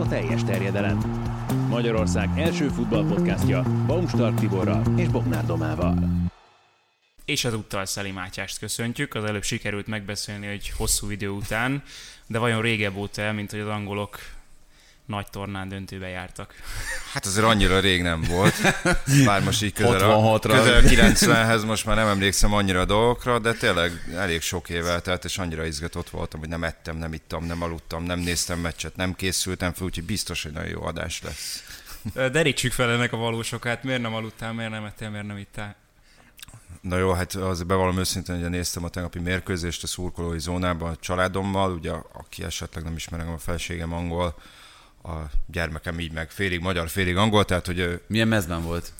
a teljes terjedelem. Magyarország első futballpodcastja Baumstark Tiborral és Bognár Domával. És ezúttal Szeli Mátyást köszöntjük. Az előbb sikerült megbeszélni, hogy hosszú idő után, de vajon régebb óta mint hogy az angolok nagy tornán döntőbe jártak. Hát azért annyira rég nem volt. Már most így közel, 66-ra. közel 90-hez most már nem emlékszem annyira a dolgokra, de tényleg elég sok év eltelt, és annyira izgatott voltam, hogy nem ettem, nem ittam, nem aludtam, nem néztem meccset, nem készültem fel, úgyhogy biztos, hogy nagyon jó adás lesz. Derítsük fel ennek a valósokát. Miért nem aludtál, miért nem ettél, miért nem ittál? Na jó, hát az bevallom őszintén, hogy néztem a tegnapi mérkőzést a szurkolói zónában a családommal, ugye aki esetleg nem ismer engem a felségem angol, a gyermekem így meg félig magyar, félig angol, tehát hogy Milyen mezben volt?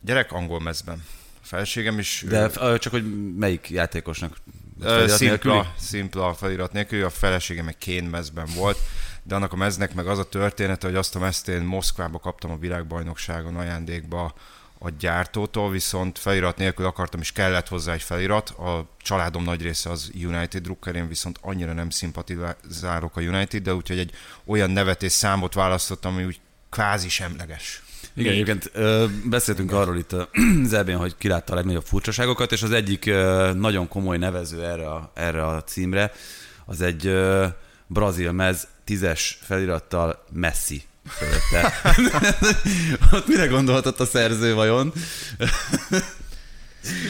gyerek angol mezben. A felségem is De ő- csak hogy melyik játékosnak? Felirat nélküli? Szimpla, szimpla felirat nélkül, a feleségem egy kén mezben volt, de annak a meznek meg az a története, hogy azt a mezt én Moszkvába kaptam a világbajnokságon ajándékba a gyártótól, viszont felirat nélkül akartam, és kellett hozzá egy felirat. A családom nagy része az United drukker, én viszont annyira nem szimpatizálok a United, de úgyhogy egy olyan nevet és számot választottam, ami úgy kvázi semleges. Igen, Még. egyébként beszéltünk arról itt az EB-n, hogy kilátta a legnagyobb furcsaságokat, és az egyik nagyon komoly nevező erre a, erre a címre, az egy brazil mez tízes felirattal Messi fölötte. Ott mire gondolhatott a szerző vajon?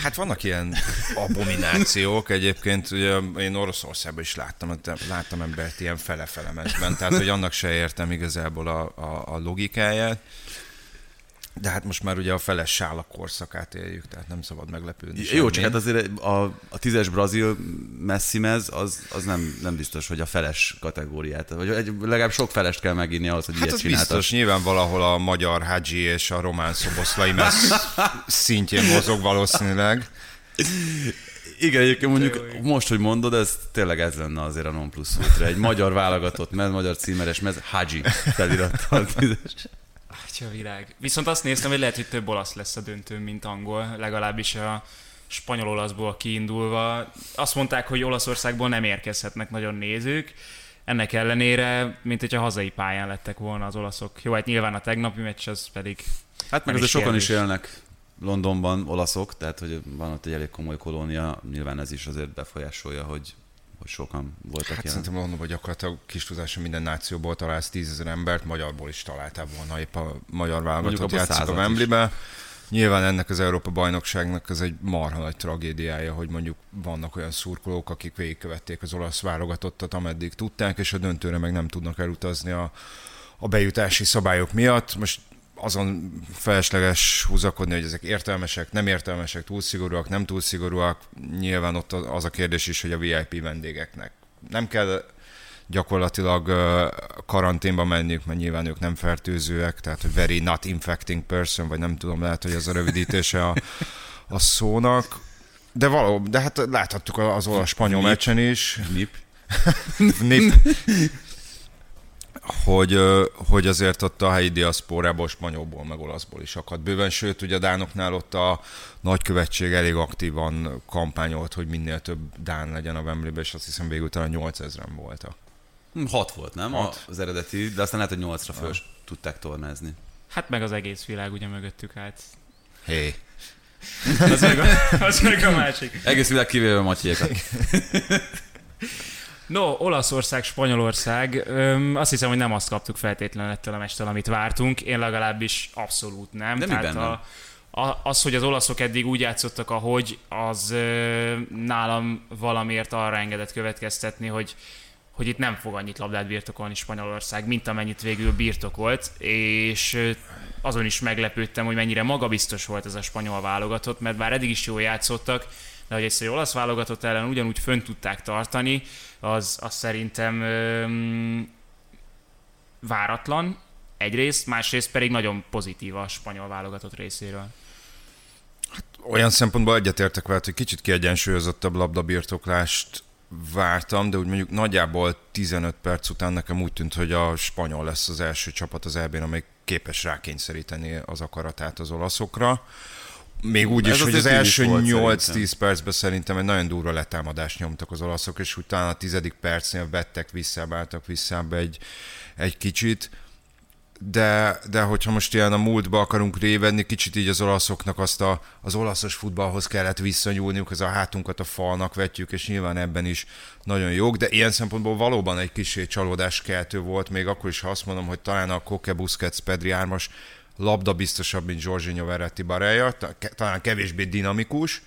Hát vannak ilyen abominációk egyébként, ugye én Oroszországban is láttam, láttam embert ilyen fele-fele mezben, tehát hogy annak se értem igazából a, a, a logikáját. De hát most már ugye a feles sála korszakát éljük, tehát nem szabad meglepődni. Jó, csak semmin. hát azért a, a tízes brazil Messi mez, az, az nem, nem biztos, hogy a feles kategóriát, vagy egy, legalább sok felest kell megírni ahhoz, hogy Hát ilyet az csináltak. biztos, nyilván valahol a magyar Hadzsi és a román szoboszlai mez szintjén mozog valószínűleg. Igen, egyébként mondjuk most, hogy mondod, ez tényleg ez lenne azért a non plus ultra. Egy magyar válogatott mez, magyar címeres mez, Haji felirattal. Atya világ. Viszont azt néztem, hogy lehet, hogy több olasz lesz a döntőn, mint angol, legalábbis a spanyol-olaszból kiindulva. Azt mondták, hogy Olaszországból nem érkezhetnek nagyon nézők, ennek ellenére, mint hogyha hazai pályán lettek volna az olaszok. Jó, hát nyilván a tegnapi meccs az pedig Hát meg azért sokan is élnek Londonban, olaszok, tehát hogy van ott egy elég komoly kolónia, nyilván ez is azért befolyásolja, hogy, hogy sokan voltak Hát jelen. szerintem mondom, hogy gyakorlatilag kis tudása minden nációból találsz tízezer embert, magyarból is találtál volna, épp a magyar válogatott játszik a. Wembleybe. Nyilván ennek az Európa bajnokságnak ez egy marha nagy tragédiája, hogy mondjuk vannak olyan szurkolók, akik végigkövették az olasz válogatottat, ameddig tudták, és a döntőre meg nem tudnak elutazni a, a bejutási szabályok miatt. Most azon felesleges húzakodni, hogy ezek értelmesek, nem értelmesek, túl szigorúak, nem túl szigorúak. Nyilván ott az a kérdés is, hogy a VIP vendégeknek nem kell gyakorlatilag karanténba menniük, mert nyilván ők nem fertőzőek, tehát hogy very not infecting person, vagy nem tudom, lehet, hogy ez a rövidítése a, a szónak. De való, de hát láthattuk az olasz-spanyol meccsen is. Nip. Nip. hogy, hogy azért ott a helyi diaszpórából, spanyolból, meg olaszból is akadt bőven, sőt, ugye a Dánoknál ott a nagykövetség elég aktívan kampányolt, hogy minél több Dán legyen a Wembleybe, és azt hiszem végül talán 8000-en voltak. Hm, Hat volt, nem? Hat. Az eredeti, de aztán lehet, hogy nyolcra föl tudták tornázni. Hát meg az egész világ ugye mögöttük állt. Hé, hey. Az meg a, az meg a másik. Egész világ kivéve Matyékat. No, Olaszország, Spanyolország, öm, azt hiszem, hogy nem azt kaptuk feltétlenül ettől a mestől, amit vártunk. Én legalábbis abszolút nem. De miben a, a, az, hogy az olaszok eddig úgy játszottak, ahogy, az ö, nálam valamiért arra engedett következtetni, hogy hogy itt nem fog annyit labdát birtokolni Spanyolország, mint amennyit végül birtokolt, és azon is meglepődtem, hogy mennyire magabiztos volt ez a spanyol válogatott, mert bár eddig is jól játszottak, de hogy ezt olasz válogatott ellen ugyanúgy fönn tudták tartani, az, az szerintem öm, váratlan egyrészt, másrészt pedig nagyon pozitív a spanyol válogatott részéről. olyan szempontból egyetértek veled, hogy kicsit kiegyensúlyozottabb labdabirtoklást vártam, de úgy mondjuk nagyjából 15 perc után nekem úgy tűnt, hogy a spanyol lesz az első csapat az EB-n, amely képes rákényszeríteni az akaratát az olaszokra. Még úgy Ez is, hogy az első volt 8-10 szerintem. percben szerintem egy nagyon durva letámadást nyomtak az olaszok, és utána a tizedik percnél vettek vissza, álltak vissza egy, egy kicsit. De, de hogyha most ilyen a múltba akarunk révedni, kicsit így az olaszoknak azt a, az olaszos futballhoz kellett visszanyúlniuk, az a hátunkat a falnak vetjük, és nyilván ebben is nagyon jók, de ilyen szempontból valóban egy kicsi csalódás keltő volt, még akkor is, ha azt mondom, hogy talán a Koke Busquets Pedri ármas labda biztosabb, mint Jorginho Verratti Barella, ta- talán kevésbé dinamikus,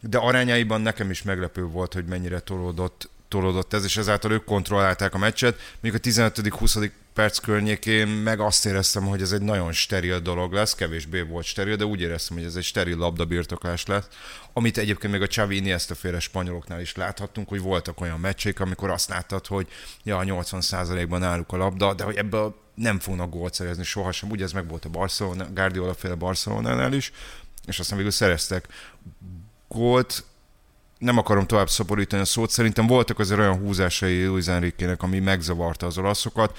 de arányaiban nekem is meglepő volt, hogy mennyire tolódott, tolódott ez, és ezáltal ők kontrollálták a meccset. Még a 15.-20. perc környékén meg azt éreztem, hogy ez egy nagyon steril dolog lesz, kevésbé volt steril, de úgy éreztem, hogy ez egy steril labdabirtoklás lesz, amit egyébként még a Xavi Iniesta féle spanyoloknál is láthattunk, hogy voltak olyan meccsék, amikor azt láttad, hogy ja, 80%-ban álluk a labda, de hogy ebből nem fognak gólt szerezni sohasem. Ugye ez meg volt a Barcelona, Guardiola féle Barcelonánál is, és aztán végül szereztek gólt, nem akarom tovább szaporítani a szót, szerintem voltak azért olyan húzásai Luis Enrique-nek, ami megzavarta az olaszokat.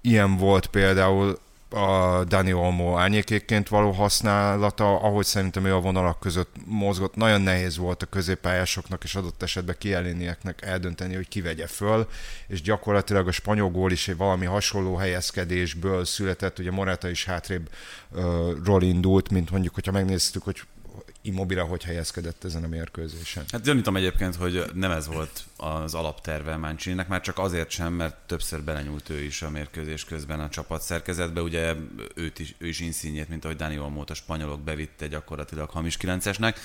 Ilyen volt például a Dani Olmo árnyékékként való használata, ahogy szerintem ő a vonalak között mozgott. Nagyon nehéz volt a középpályásoknak és adott esetben kiellénieknek eldönteni, hogy ki vegye föl, és gyakorlatilag a spanyol gól is egy valami hasonló helyezkedésből született, ugye Morata is hátrébb uh, ról indult, mint mondjuk, hogyha megnéztük, hogy Immobile hogy helyezkedett ezen a mérkőzésen. Hát gyanítom egyébként, hogy nem ez volt az alapterve Mancininek, már csak azért sem, mert többször belenyúlt ő is a mérkőzés közben a csapat szerkezetbe. Ugye őt is, ő is inszínjét, mint ahogy Dani Olmót a spanyolok bevitte gyakorlatilag hamis 9-esnek.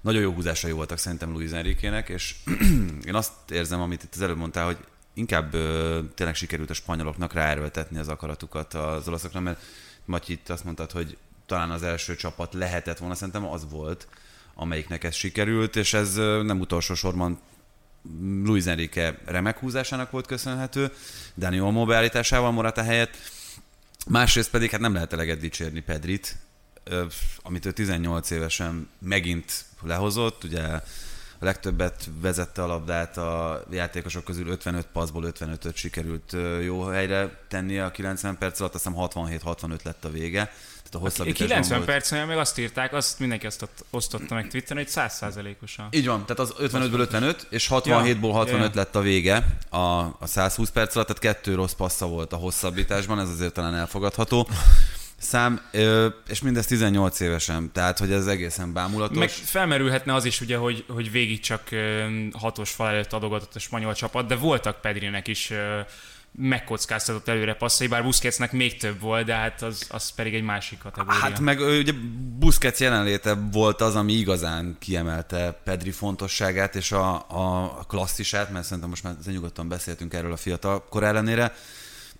Nagyon jó húzásai voltak szerintem Luis Enrique-nek, és én azt érzem, amit itt az előbb mondtál, hogy inkább ö, tényleg sikerült a spanyoloknak ráerőltetni az akaratukat az olaszokra, mert Matyi itt azt mondtad, hogy talán az első csapat lehetett volna, szerintem az volt, amelyiknek ez sikerült, és ez nem utolsó sorban Luis Enrique remek húzásának volt köszönhető, Dani Olmo beállításával Morata helyett, másrészt pedig hát nem lehet eleget dicsérni Pedrit, amit ő 18 évesen megint lehozott, ugye a legtöbbet vezette a labdát a játékosok közül 55 passzból 55-öt sikerült jó helyre tenni a 90 perc alatt, azt hiszem 67-65 lett a vége. Tehát a hosszabbításban 90 volt. percnél meg azt írták, azt mindenki azt ott- osztotta meg Twitteren, hogy 100%-osan. Így van, tehát az 55-ből 55, és 67-ból 65 ja. lett a vége a, a 120 perc alatt, tehát kettő rossz passza volt a hosszabbításban, ez azért talán elfogadható. Szám, és mindez 18 évesen, tehát hogy ez egészen bámulatos. Meg felmerülhetne az is ugye, hogy, hogy végig csak hatos fal előtt adogatott a spanyol csapat, de voltak Pedrinek is megkockáztatott előre passzai, bár Busquetsnek még több volt, de hát az, az pedig egy másik kategória. Hát meg ugye Busquets jelenléte volt az, ami igazán kiemelte Pedri fontosságát és a, a klasszisát, mert szerintem most már nyugodtan beszéltünk erről a fiatal kor ellenére,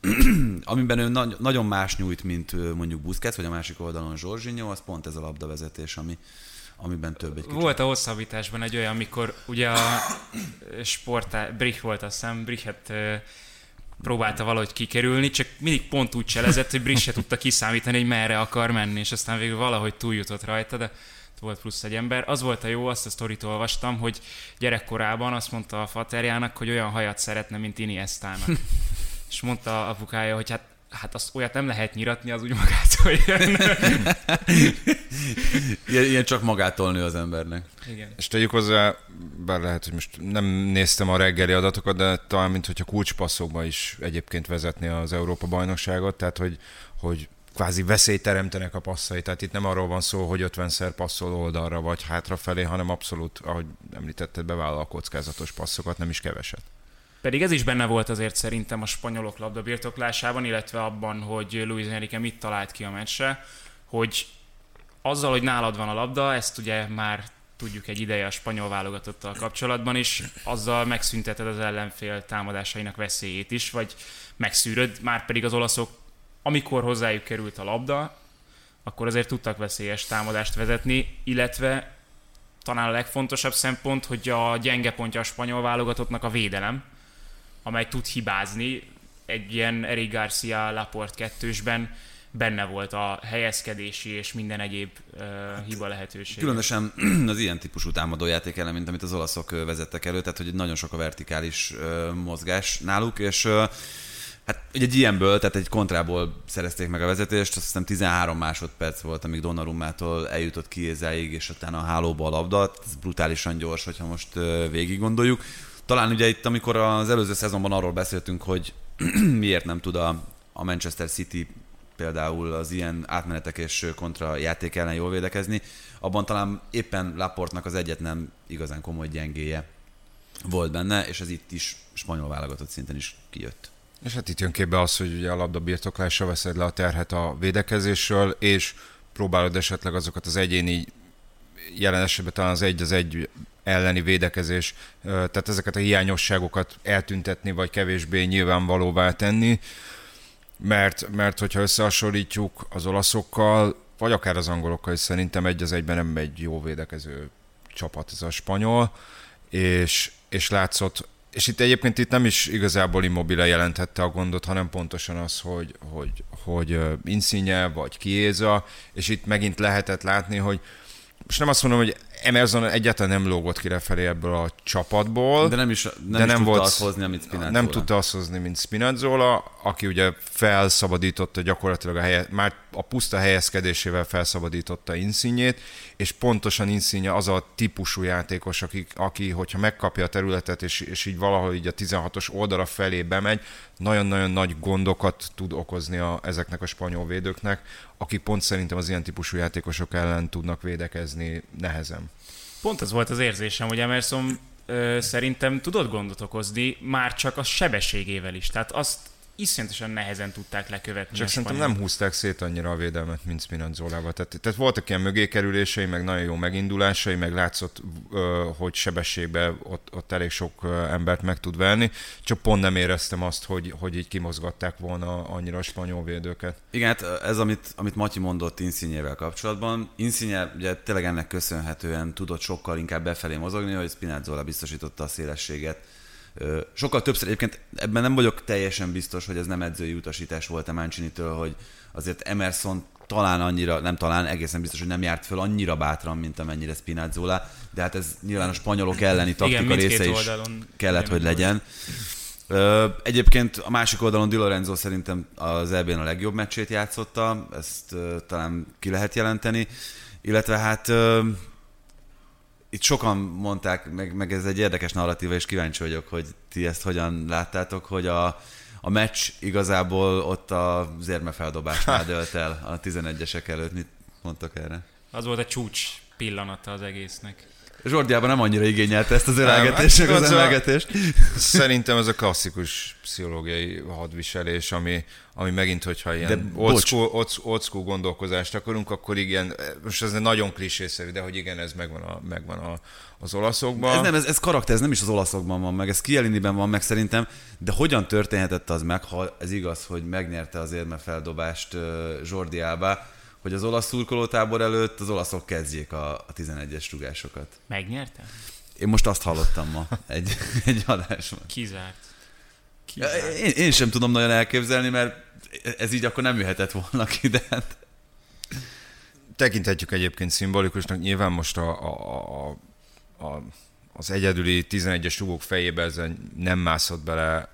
amiben ő nagy, nagyon más nyújt, mint mondjuk Busquets, vagy a másik oldalon Jorginho, az pont ez a labdavezetés, ami, amiben több egy kicsit. Volt a hosszabbításban egy olyan, amikor ugye a sportá, Brich volt azt hiszem, Brichet próbálta valahogy kikerülni, csak mindig pont úgy cselezett, hogy Brich se tudta kiszámítani, hogy merre akar menni, és aztán végül valahogy túljutott rajta, de volt plusz egy ember. Az volt a jó, azt a sztorit olvastam, hogy gyerekkorában azt mondta a faterjának, hogy olyan hajat szeretne, mint Iniestának. és mondta apukája, hogy hát Hát azt olyat nem lehet nyiratni, az úgy magától jön. Ilyen, ilyen csak magától nő az embernek. Igen. És tegyük hozzá, bár lehet, hogy most nem néztem a reggeli adatokat, de talán mint hogyha kulcspasszokban is egyébként vezetni az Európa bajnokságot, tehát hogy, hogy kvázi veszélyt teremtenek a passzai, tehát itt nem arról van szó, hogy 50-szer passzol oldalra vagy hátrafelé, hanem abszolút, ahogy említetted, bevállal a kockázatos passzokat, nem is keveset. Pedig ez is benne volt azért szerintem a spanyolok labda birtoklásában, illetve abban, hogy Luis Enrique mit talált ki a meccsre, hogy azzal, hogy nálad van a labda, ezt ugye már tudjuk egy ideje a spanyol válogatottal kapcsolatban is, azzal megszünteted az ellenfél támadásainak veszélyét is, vagy megszűröd, már pedig az olaszok, amikor hozzájuk került a labda, akkor azért tudtak veszélyes támadást vezetni, illetve talán a legfontosabb szempont, hogy a gyenge pontja a spanyol válogatottnak a védelem, amely tud hibázni. Egy ilyen Eric Garcia Laport kettősben benne volt a helyezkedési és minden egyéb uh, hiba lehetőség. Különösen az ilyen típusú támadójáték ellen, mint amit az olaszok vezettek elő, tehát hogy nagyon sok a vertikális ö, mozgás náluk, és ö, Hát ugye egy ilyenből, tehát egy kontrából szerezték meg a vezetést, azt hiszem 13 másodperc volt, amíg Donnarummától eljutott Kiézáig, és utána a hálóba a labda. Ez brutálisan gyors, hogyha most végig gondoljuk. Talán ugye itt, amikor az előző szezonban arról beszéltünk, hogy miért nem tud a, a Manchester City például az ilyen átmenetek és kontra játék ellen jól védekezni, abban talán éppen Laportnak az egyetlen igazán komoly gyengéje volt benne, és ez itt is spanyol válogatott szinten is kijött. És hát itt jön képbe az, hogy ugye a labda birtoklásra veszed le a terhet a védekezésről, és próbálod esetleg azokat az egyéni jelen esetben talán az egy az egy elleni védekezés, tehát ezeket a hiányosságokat eltüntetni, vagy kevésbé nyilvánvalóvá tenni, mert, mert hogyha összehasonlítjuk az olaszokkal, vagy akár az angolokkal is szerintem egy az egyben nem egy jó védekező csapat ez a spanyol, és, és látszott, és itt egyébként itt nem is igazából immobile jelenthette a gondot, hanem pontosan az, hogy, hogy, hogy Insigne vagy Kiéza, és itt megint lehetett látni, hogy most nem azt mondom, hogy Emerson egyáltalán nem lógott ki felé ebből a csapatból. De nem is, nem de is nem tudta volt, azt hozni, amit Spinazzola. Nem tudta azt hozni, mint Spinazzola, aki ugye felszabadította gyakorlatilag a helye, már a puszta helyezkedésével felszabadította Insinyét, és pontosan Insigne az a típusú játékos, aki, aki hogyha megkapja a területet, és, és így valahol így a 16-os oldala felé bemegy, nagyon-nagyon nagy gondokat tud okozni a, ezeknek a spanyol védőknek, akik pont szerintem az ilyen típusú játékosok ellen tudnak védekezni nehezen. Pont ez volt az érzésem, hogy Emerson ö, szerintem tudott gondot okozni, már csak a sebességével is. Tehát azt iszonyatosan nehezen tudták lekövetni. Csak szerintem nem húzták szét annyira a védelmet, mint Spinazzolával. Tehát, tehát voltak ilyen mögékerülései, meg nagyon jó megindulásai, meg látszott, hogy sebességben ott, ott elég sok embert meg tud venni, csak pont nem éreztem azt, hogy, hogy így kimozgatták volna annyira a spanyol védőket. Igen, hát ez, amit, amit Matyi mondott Insigne-vel kapcsolatban. Insigne ugye tényleg ennek köszönhetően tudott sokkal inkább befelé mozogni, hogy Spinazzola biztosította a szélességet Sokkal többször, egyébként ebben nem vagyok teljesen biztos, hogy ez nem edzői utasítás volt a Mancini-től, hogy azért Emerson talán annyira, nem talán, egészen biztos, hogy nem járt föl annyira bátran, mint amennyire Spinazzola, de hát ez nyilván a spanyolok elleni taktika Igen, része is kellett, hogy legyen. Egyébként a másik oldalon Di Lorenzo szerintem az eb a legjobb meccsét játszotta, ezt talán ki lehet jelenteni, illetve hát itt sokan mondták, meg, meg ez egy érdekes narratíva, és kíváncsi vagyok, hogy ti ezt hogyan láttátok, hogy a, a meccs igazából ott az érmefeldobásnál dölt el a 11-esek előtt. Mit mondtak erre? Az volt a csúcs pillanata az egésznek. Zsordiában nem annyira igényelte ezt az ölelgetést, meg az emelgetést. Szerintem ez a klasszikus pszichológiai hadviselés, ami, ami megint, hogyha ilyen old school, old, old school gondolkozást akarunk, akkor igen, most ez nagyon klisészerű, de hogy igen, ez megvan, a, megvan a, az olaszokban. Ez nem, ez, ez karakter, ez nem is az olaszokban van meg, ez Kieliniben van meg szerintem, de hogyan történhetett az meg, ha ez igaz, hogy megnyerte az érmefeldobást Jordi Alba, hogy az olasz szurkolótábor előtt az olaszok kezdjék a, a 11-es rugásokat. Megnyerte? Én most azt hallottam ma egy, egy adásban. Kizárt. Kizárt. Én, én sem tudom nagyon elképzelni, mert ez így akkor nem jöhetett volna ki, de hát... Tekinthetjük egyébként szimbolikusnak, nyilván most a, a, a, a, az egyedüli 11-es rugók fejébe ezen nem mászott bele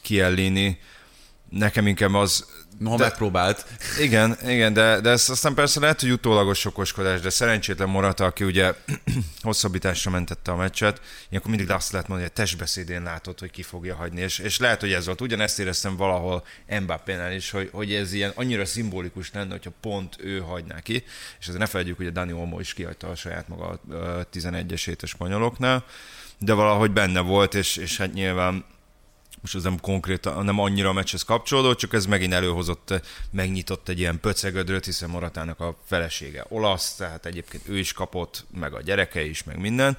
Kiellini. Nekem inkább az Noha de, megpróbált. Igen, igen, de, de ez aztán persze lehet, hogy utólagos okoskodás, de szerencsétlen Morata, aki ugye hosszabbításra mentette a meccset, ilyenkor mindig azt lehet mondani, hogy a testbeszédén látod, hogy ki fogja hagyni, és, és lehet, hogy ez volt. Ugyanezt éreztem valahol Mbappé-nál is, hogy, hogy ez ilyen annyira szimbolikus lenne, hogyha pont ő hagyná ki, és azért ne felejtjük, hogy a Dani Olmo is kihagyta a saját maga a 11-esét a spanyoloknál, de valahogy benne volt, és, és hát nyilván most ez nem konkrétan, nem annyira a meccshez kapcsolódó, csak ez megint előhozott, megnyitott egy ilyen pöcegödröt, hiszen Moratának a felesége olasz, tehát egyébként ő is kapott, meg a gyereke is, meg minden.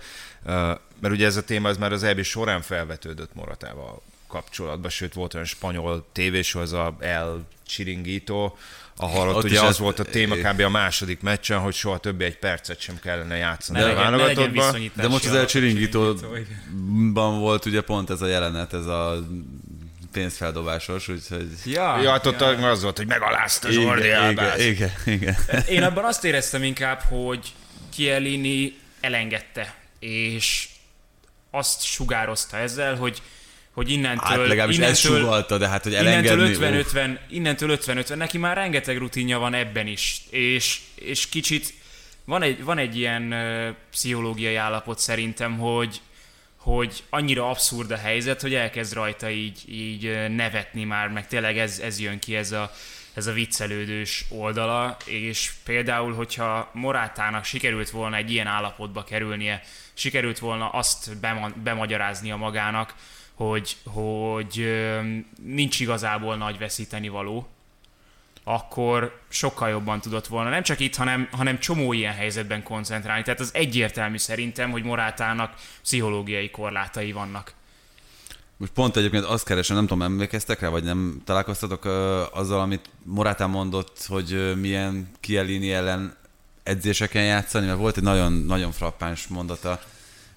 Mert ugye ez a téma ez már az EB során felvetődött Moratával kapcsolatban, sőt volt olyan spanyol tévésor, az a El Chiringuito, ahol ott, ott ugye az volt a téma kb. a második meccsen, hogy soha többé egy percet sem kellene játszani ne a válogatottban. De most az El Chiringuito-ban volt ugye pont ez a jelenet, ez a pénzfeldobásos, úgyhogy... Ja, ja hát ott ja. az volt, hogy megalázta Jordi igen, igen, igen, Én abban azt éreztem inkább, hogy Kielini elengedte, és azt sugározta ezzel, hogy hogy innentől... Hát legalábbis innentől, ez sugalta, de hát hogy elengedni... Innentől 50-50, innentől 50-50, neki már rengeteg rutinja van ebben is, és, és kicsit van egy, van egy ilyen pszichológiai állapot szerintem, hogy, hogy annyira abszurd a helyzet, hogy elkezd rajta így, így nevetni már, meg tényleg ez, ez jön ki, ez a, ez a viccelődős oldala, és például, hogyha Morátának sikerült volna egy ilyen állapotba kerülnie, sikerült volna azt bema- bemagyaráznia magának, hogy, hogy nincs igazából nagy veszíteni való, akkor sokkal jobban tudott volna nem csak itt, hanem, hanem csomó ilyen helyzetben koncentrálni. Tehát az egyértelmű szerintem, hogy Morátának pszichológiai korlátai vannak. Most pont egyébként azt keresem, nem tudom, emlékeztek rá, vagy nem találkoztatok uh, azzal, amit Morátán mondott, hogy uh, milyen Kielini ellen edzéseken játszani, mert volt egy nagyon, nagyon frappáns mondata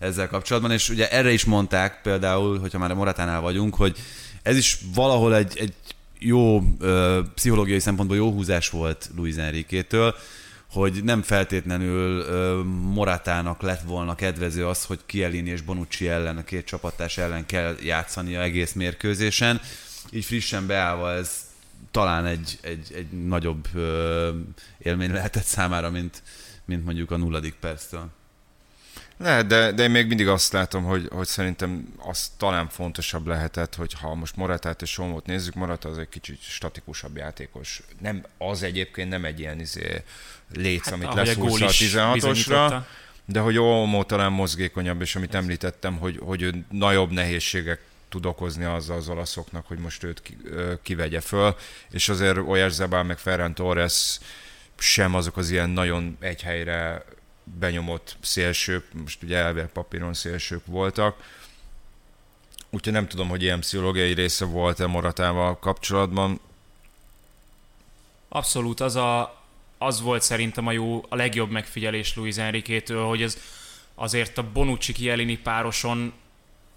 ezzel kapcsolatban, és ugye erre is mondták például, hogyha már a Moratánál vagyunk, hogy ez is valahol egy, egy jó uh, pszichológiai szempontból jó húzás volt Luis Enrique-től, hogy nem feltétlenül uh, Moratának lett volna kedvező az, hogy Kielini és Bonucci ellen, a két csapatás ellen kell játszania egész mérkőzésen. Így frissen beállva ez talán egy, egy, egy nagyobb uh, élmény lehetett számára, mint, mint mondjuk a nulladik perctől. Lehet, de, de én még mindig azt látom, hogy, hogy szerintem az talán fontosabb lehetett, hogy ha most Moratát és Somót nézzük, Morata az egy kicsit statikusabb játékos. Nem, az egyébként nem egy ilyen izé, léc, hát, amit leszúrsz a 16-osra, de hogy Olmó talán mozgékonyabb, és amit említettem, hogy, hogy ő nagyobb nehézségek tud okozni azzal az olaszoknak, hogy most őt kivegye föl, és azért Oyarzabal meg Ferran Torres sem azok az ilyen nagyon egy helyre benyomott szélsők, most ugye elvileg papíron szélsők voltak, úgyhogy nem tudom, hogy ilyen pszichológiai része volt-e Moratával kapcsolatban. Abszolút, az, a, az volt szerintem a jó, a legjobb megfigyelés Luis Enrique-től, hogy ez azért a Bonucci Kielini pároson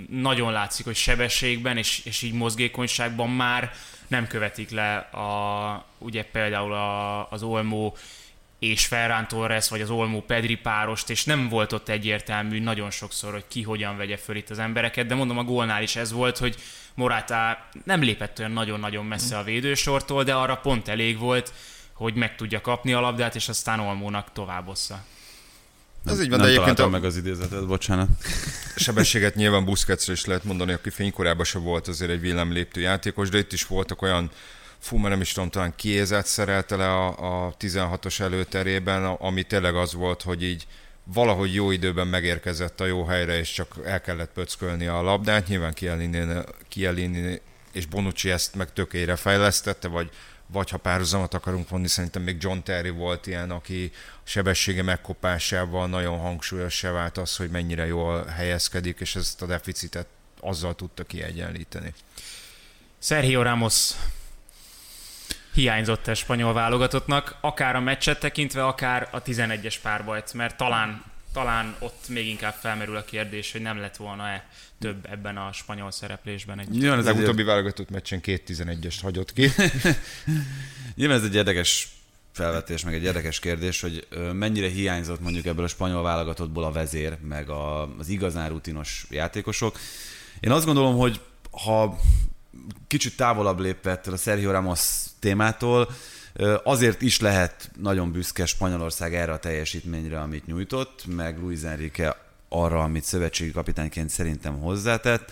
nagyon látszik, hogy sebességben és, és így mozgékonyságban már nem követik le a, ugye például a, az Olmo és Ferran Torres, vagy az Olmó Pedri párost, és nem volt ott egyértelmű nagyon sokszor, hogy ki hogyan vegye föl itt az embereket, de mondom a gólnál is ez volt, hogy Morata nem lépett olyan nagyon-nagyon messze a védősortól, de arra pont elég volt, hogy meg tudja kapni a labdát, és aztán Olmónak továbbossza. Ez így van, nem de egyébként a... meg az idézetet, bocsánat. Sebességet nyilván Busquetsre is lehet mondani, aki fénykorában se volt azért egy villámléptő játékos, de itt is voltak olyan fú, már nem is tudom, talán kiézet szerelte le a, a 16-os előterében, ami tényleg az volt, hogy így valahogy jó időben megérkezett a jó helyre, és csak el kellett pöckölni a labdát. Nyilván Kielini és Bonucci ezt meg tökére fejlesztette, vagy, vagy ha párhuzamot akarunk vonni, szerintem még John Terry volt ilyen, aki sebessége megkopásával nagyon hangsúlyos vált az, hogy mennyire jól helyezkedik, és ezt a deficitet azzal tudta kiegyenlíteni. Sergio Ramos hiányzott a spanyol válogatottnak, akár a meccset tekintve, akár a 11-es párbajt, mert talán, talán ott még inkább felmerül a kérdés, hogy nem lett volna-e több ebben a spanyol szereplésben. Egy... Nyilván az legutóbbi válogatott meccsen két 11-est hagyott ki. Nyilván ez egy érdekes felvetés, meg egy érdekes kérdés, hogy mennyire hiányzott mondjuk ebből a spanyol válogatottból a vezér, meg a, az igazán rutinos játékosok. Én azt gondolom, hogy ha kicsit távolabb lépve ettől a Sergio Ramos témától, azért is lehet nagyon büszke Spanyolország erre a teljesítményre, amit nyújtott, meg Luis Enrique arra, amit szövetségi kapitányként szerintem hozzátett,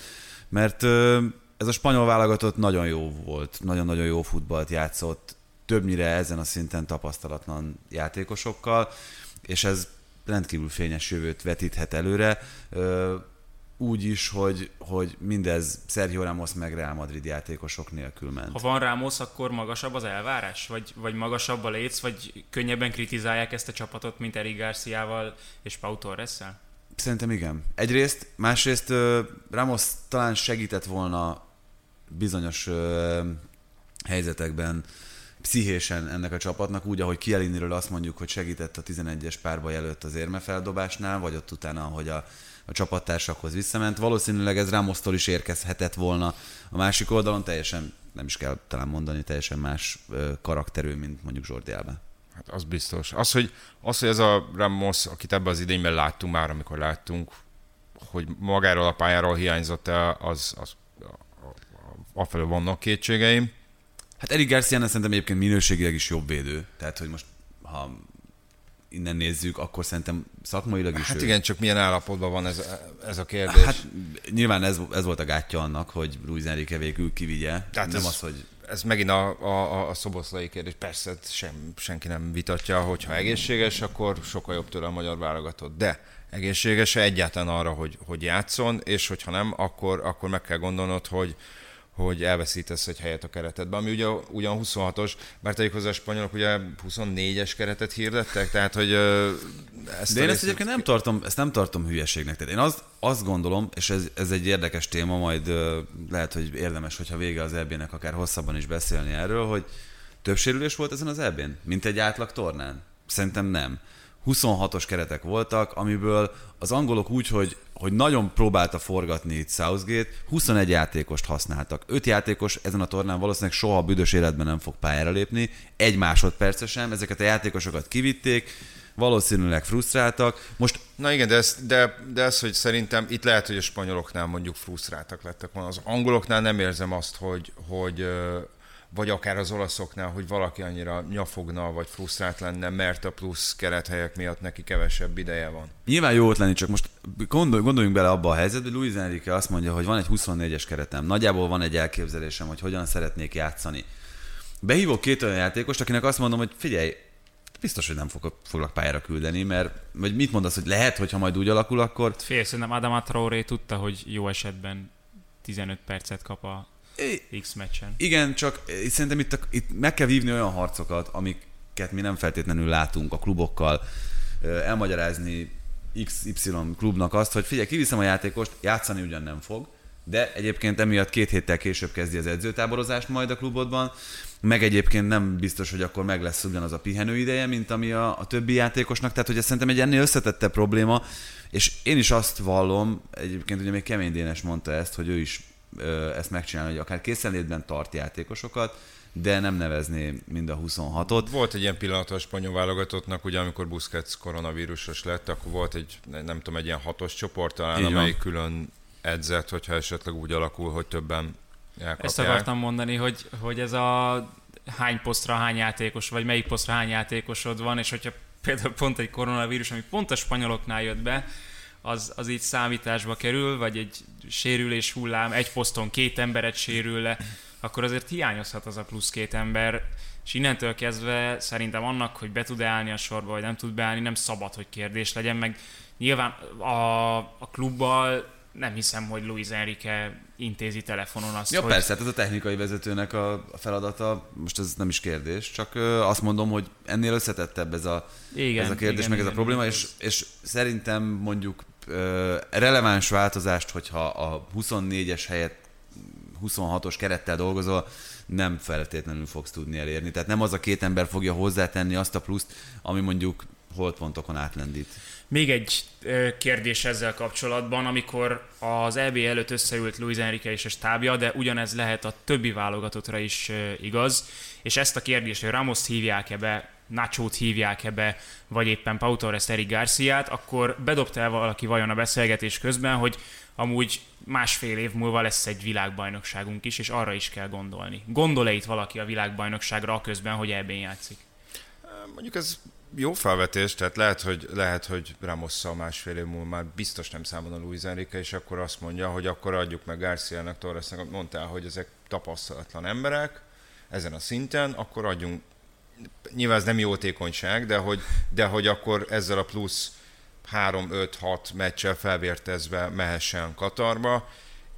mert ez a spanyol válogatott nagyon jó volt, nagyon-nagyon jó futballt játszott, többnyire ezen a szinten tapasztalatlan játékosokkal, és ez rendkívül fényes jövőt vetíthet előre úgy is, hogy, hogy mindez Sergio Ramos meg Real Madrid játékosok nélkül ment. Ha van Ramos, akkor magasabb az elvárás? Vagy, vagy magasabb a léc, vagy könnyebben kritizálják ezt a csapatot, mint Eric Garciával és Pau torres? Szerintem igen. Egyrészt, másrészt Ramos talán segített volna bizonyos helyzetekben pszichésen ennek a csapatnak, úgy, ahogy Kieliniről azt mondjuk, hogy segített a 11-es párba előtt az érmefeldobásnál, vagy ott utána, hogy a a csapattársakhoz visszament. Valószínűleg ez Ramosztól is érkezhetett volna a másik oldalon, teljesen nem is kell talán mondani, teljesen más karakterű, mint mondjuk Jordi Alba. Hát az biztos. Az, hogy, az, hogy ez a Ramos, akit ebben az idényben láttunk már, amikor láttunk, hogy magáról a pályáról hiányzott el, az, az afelől vannak kétségeim. Hát Eric Garcia szerintem egyébként minőségileg is jobb védő. Tehát, hogy most ha innen nézzük, akkor szerintem szakmailag is Hát ő. igen, csak milyen állapotban van ez, ez a kérdés. Hát nyilván ez, ez volt a gátja annak, hogy Luis Enrique végül kivigye. Tehát nem ez- az, hogy ez megint a, a, a szoboszlai kérdés. Persze sem, senki nem vitatja, hogyha egészséges, akkor sokkal jobb tőle a magyar válogatott. De egészséges egyáltalán arra, hogy, hogy játszon, és hogyha nem, akkor, akkor meg kell gondolnod, hogy, hogy elveszítesz egy helyet a keretedben, ami ugye ugyan 26-os, bár tegyük hozzá a spanyolok ugye 24-es keretet hirdettek, tehát hogy ezt De én ezt egyébként nem tartom, ezt nem tartom hülyeségnek. Tehát én azt, azt gondolom, és ez, ez egy érdekes téma, majd lehet, hogy érdemes, hogyha vége az EB-nek akár hosszabban is beszélni erről, hogy több sérülés volt ezen az EB-n, mint egy átlag tornán? Szerintem nem. 26-os keretek voltak, amiből az angolok úgy, hogy, hogy nagyon próbálta forgatni itt Southgate, 21 játékost használtak. 5 játékos ezen a tornán valószínűleg soha büdös életben nem fog pályára lépni, egy másodperce sem, ezeket a játékosokat kivitték, valószínűleg frusztráltak. Most Na igen, de ez, de, de ez, hogy szerintem itt lehet, hogy a spanyoloknál mondjuk frusztráltak lettek volna. Az angoloknál nem érzem azt, hogy, hogy vagy akár az olaszoknál, hogy valaki annyira nyafogna, vagy frusztrált lenne, mert a plusz kerethelyek miatt neki kevesebb ideje van. Nyilván jó ötlet lenni, csak most gondol, gondoljunk bele abba a helyzetbe, hogy Luis Enrique azt mondja, hogy van egy 24-es keretem, nagyjából van egy elképzelésem, hogy hogyan szeretnék játszani. Behívok két olyan játékost, akinek azt mondom, hogy figyelj, biztos, hogy nem fog, foglak pályára küldeni, mert vagy mit mondasz, hogy lehet, hogyha majd úgy alakul, akkor Fél, szerintem Adama Traoré tudta, hogy jó esetben 15 percet kap a X meccsen. Igen, csak szerintem itt, a, itt meg kell vívni olyan harcokat, amiket mi nem feltétlenül látunk a klubokkal, elmagyarázni XY klubnak azt, hogy figyelj, kiviszem a játékost, játszani ugyan nem fog, de egyébként emiatt két héttel később kezdi az edzőtáborozást majd a klubodban, meg egyébként nem biztos, hogy akkor meg lesz ugyanaz a pihenő ideje, mint ami a, a többi játékosnak, tehát hogy ez szerintem egy ennél összetettebb probléma, és én is azt vallom, egyébként ugye még Kemény Dénes mondta ezt, hogy ő is ezt megcsinálni, hogy akár készenlétben tart játékosokat, de nem nevezné mind a 26-ot. Volt egy ilyen pillanat a spanyol válogatottnak, ugye amikor Busquets koronavírusos lett, akkor volt egy, nem tudom, egy ilyen hatos csoport talán, Így van. amelyik külön edzett, hogyha esetleg úgy alakul, hogy többen elkapják. Ezt akartam mondani, hogy, hogy ez a hány posztra hány játékos, vagy melyik posztra hány játékosod van, és hogyha például pont egy koronavírus, ami pont a spanyoloknál jött be, az, az így számításba kerül, vagy egy sérülés hullám, egy poszton két emberet sérül le, akkor azért hiányozhat az a plusz két ember, és innentől kezdve szerintem annak, hogy be tud állni a sorba, vagy nem tud beállni, nem szabad, hogy kérdés legyen, meg nyilván a, a klubbal nem hiszem, hogy Luis Enrique intézi telefonon azt, Ja, hogy persze, hát ez a technikai vezetőnek a feladata, most ez nem is kérdés, csak azt mondom, hogy ennél összetettebb ez a, Igen, ez a kérdés, igen, meg ez a probléma, igen. és, és szerintem mondjuk releváns változást, hogyha a 24-es helyett 26-os kerettel dolgozol, nem feltétlenül fogsz tudni elérni. Tehát nem az a két ember fogja hozzátenni azt a pluszt, ami mondjuk holdpontokon átlendít. Még egy kérdés ezzel kapcsolatban, amikor az EB előtt összeült Luis Enrique és a stábja, de ugyanez lehet a többi válogatottra is igaz, és ezt a kérdést, hogy Ramos hívják-e be, Nacho-t hívják-e be, vagy éppen Pau Torres, Eric Garciát, akkor bedobta el valaki vajon a beszélgetés közben, hogy amúgy másfél év múlva lesz egy világbajnokságunk is, és arra is kell gondolni. Gondol-e itt valaki a világbajnokságra a közben, hogy EB-n játszik? Mondjuk ez jó felvetés, tehát lehet, hogy, lehet, hogy Ramosszal másfél év múlva már biztos nem számol a Luis Enrique, és akkor azt mondja, hogy akkor adjuk meg Garciának, Torresnek, mondtál, hogy ezek tapasztalatlan emberek ezen a szinten, akkor adjunk, nyilván ez nem jótékonyság, de hogy, de hogy akkor ezzel a plusz 3-5-6 meccsel felvértezve mehessen Katarba,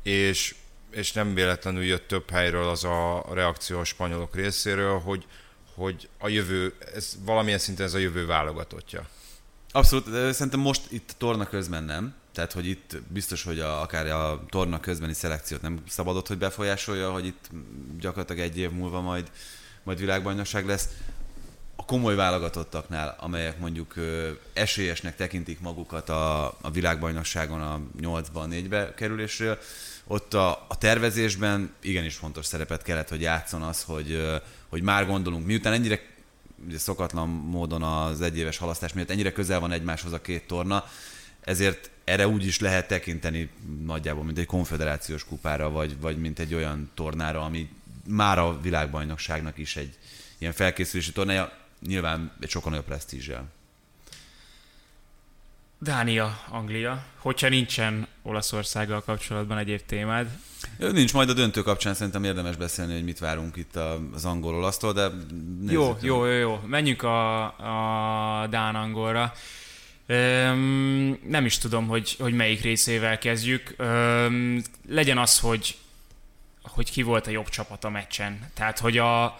és, és nem véletlenül jött több helyről az a reakció a spanyolok részéről, hogy, hogy a jövő, ez valamilyen szinten ez a jövő válogatottja. Abszolút, szerintem most itt torna közben nem. Tehát, hogy itt biztos, hogy a, akár a torna közbeni szelekciót nem szabadott, hogy befolyásolja, hogy itt gyakorlatilag egy év múlva majd, majd világbajnokság lesz. A komoly válogatottaknál, amelyek mondjuk esélyesnek tekintik magukat a, a világbajnokságon a 8-ban, 4-be kerülésről, ott a, a tervezésben igenis fontos szerepet kellett, hogy játszon az, hogy, hogy már gondolunk, miután ennyire ugye szokatlan módon az egyéves halasztás miatt ennyire közel van egymáshoz a két torna, ezért erre úgy is lehet tekinteni nagyjából, mint egy konfederációs kupára, vagy, vagy mint egy olyan tornára, ami már a világbajnokságnak is egy ilyen felkészülési tornája, nyilván egy sokkal nagyobb presztízsel. Dánia, Anglia. Hogyha nincsen Olaszországgal kapcsolatban egyéb témád. Nincs, majd a döntő kapcsán szerintem érdemes beszélni, hogy mit várunk itt az angol-olasztól, de jó, jó, jó, jó. Menjünk a, a Dán-angolra. Öm, nem is tudom, hogy, hogy melyik részével kezdjük. Öm, legyen az, hogy, hogy ki volt a jobb csapat a meccsen. Tehát, hogy a,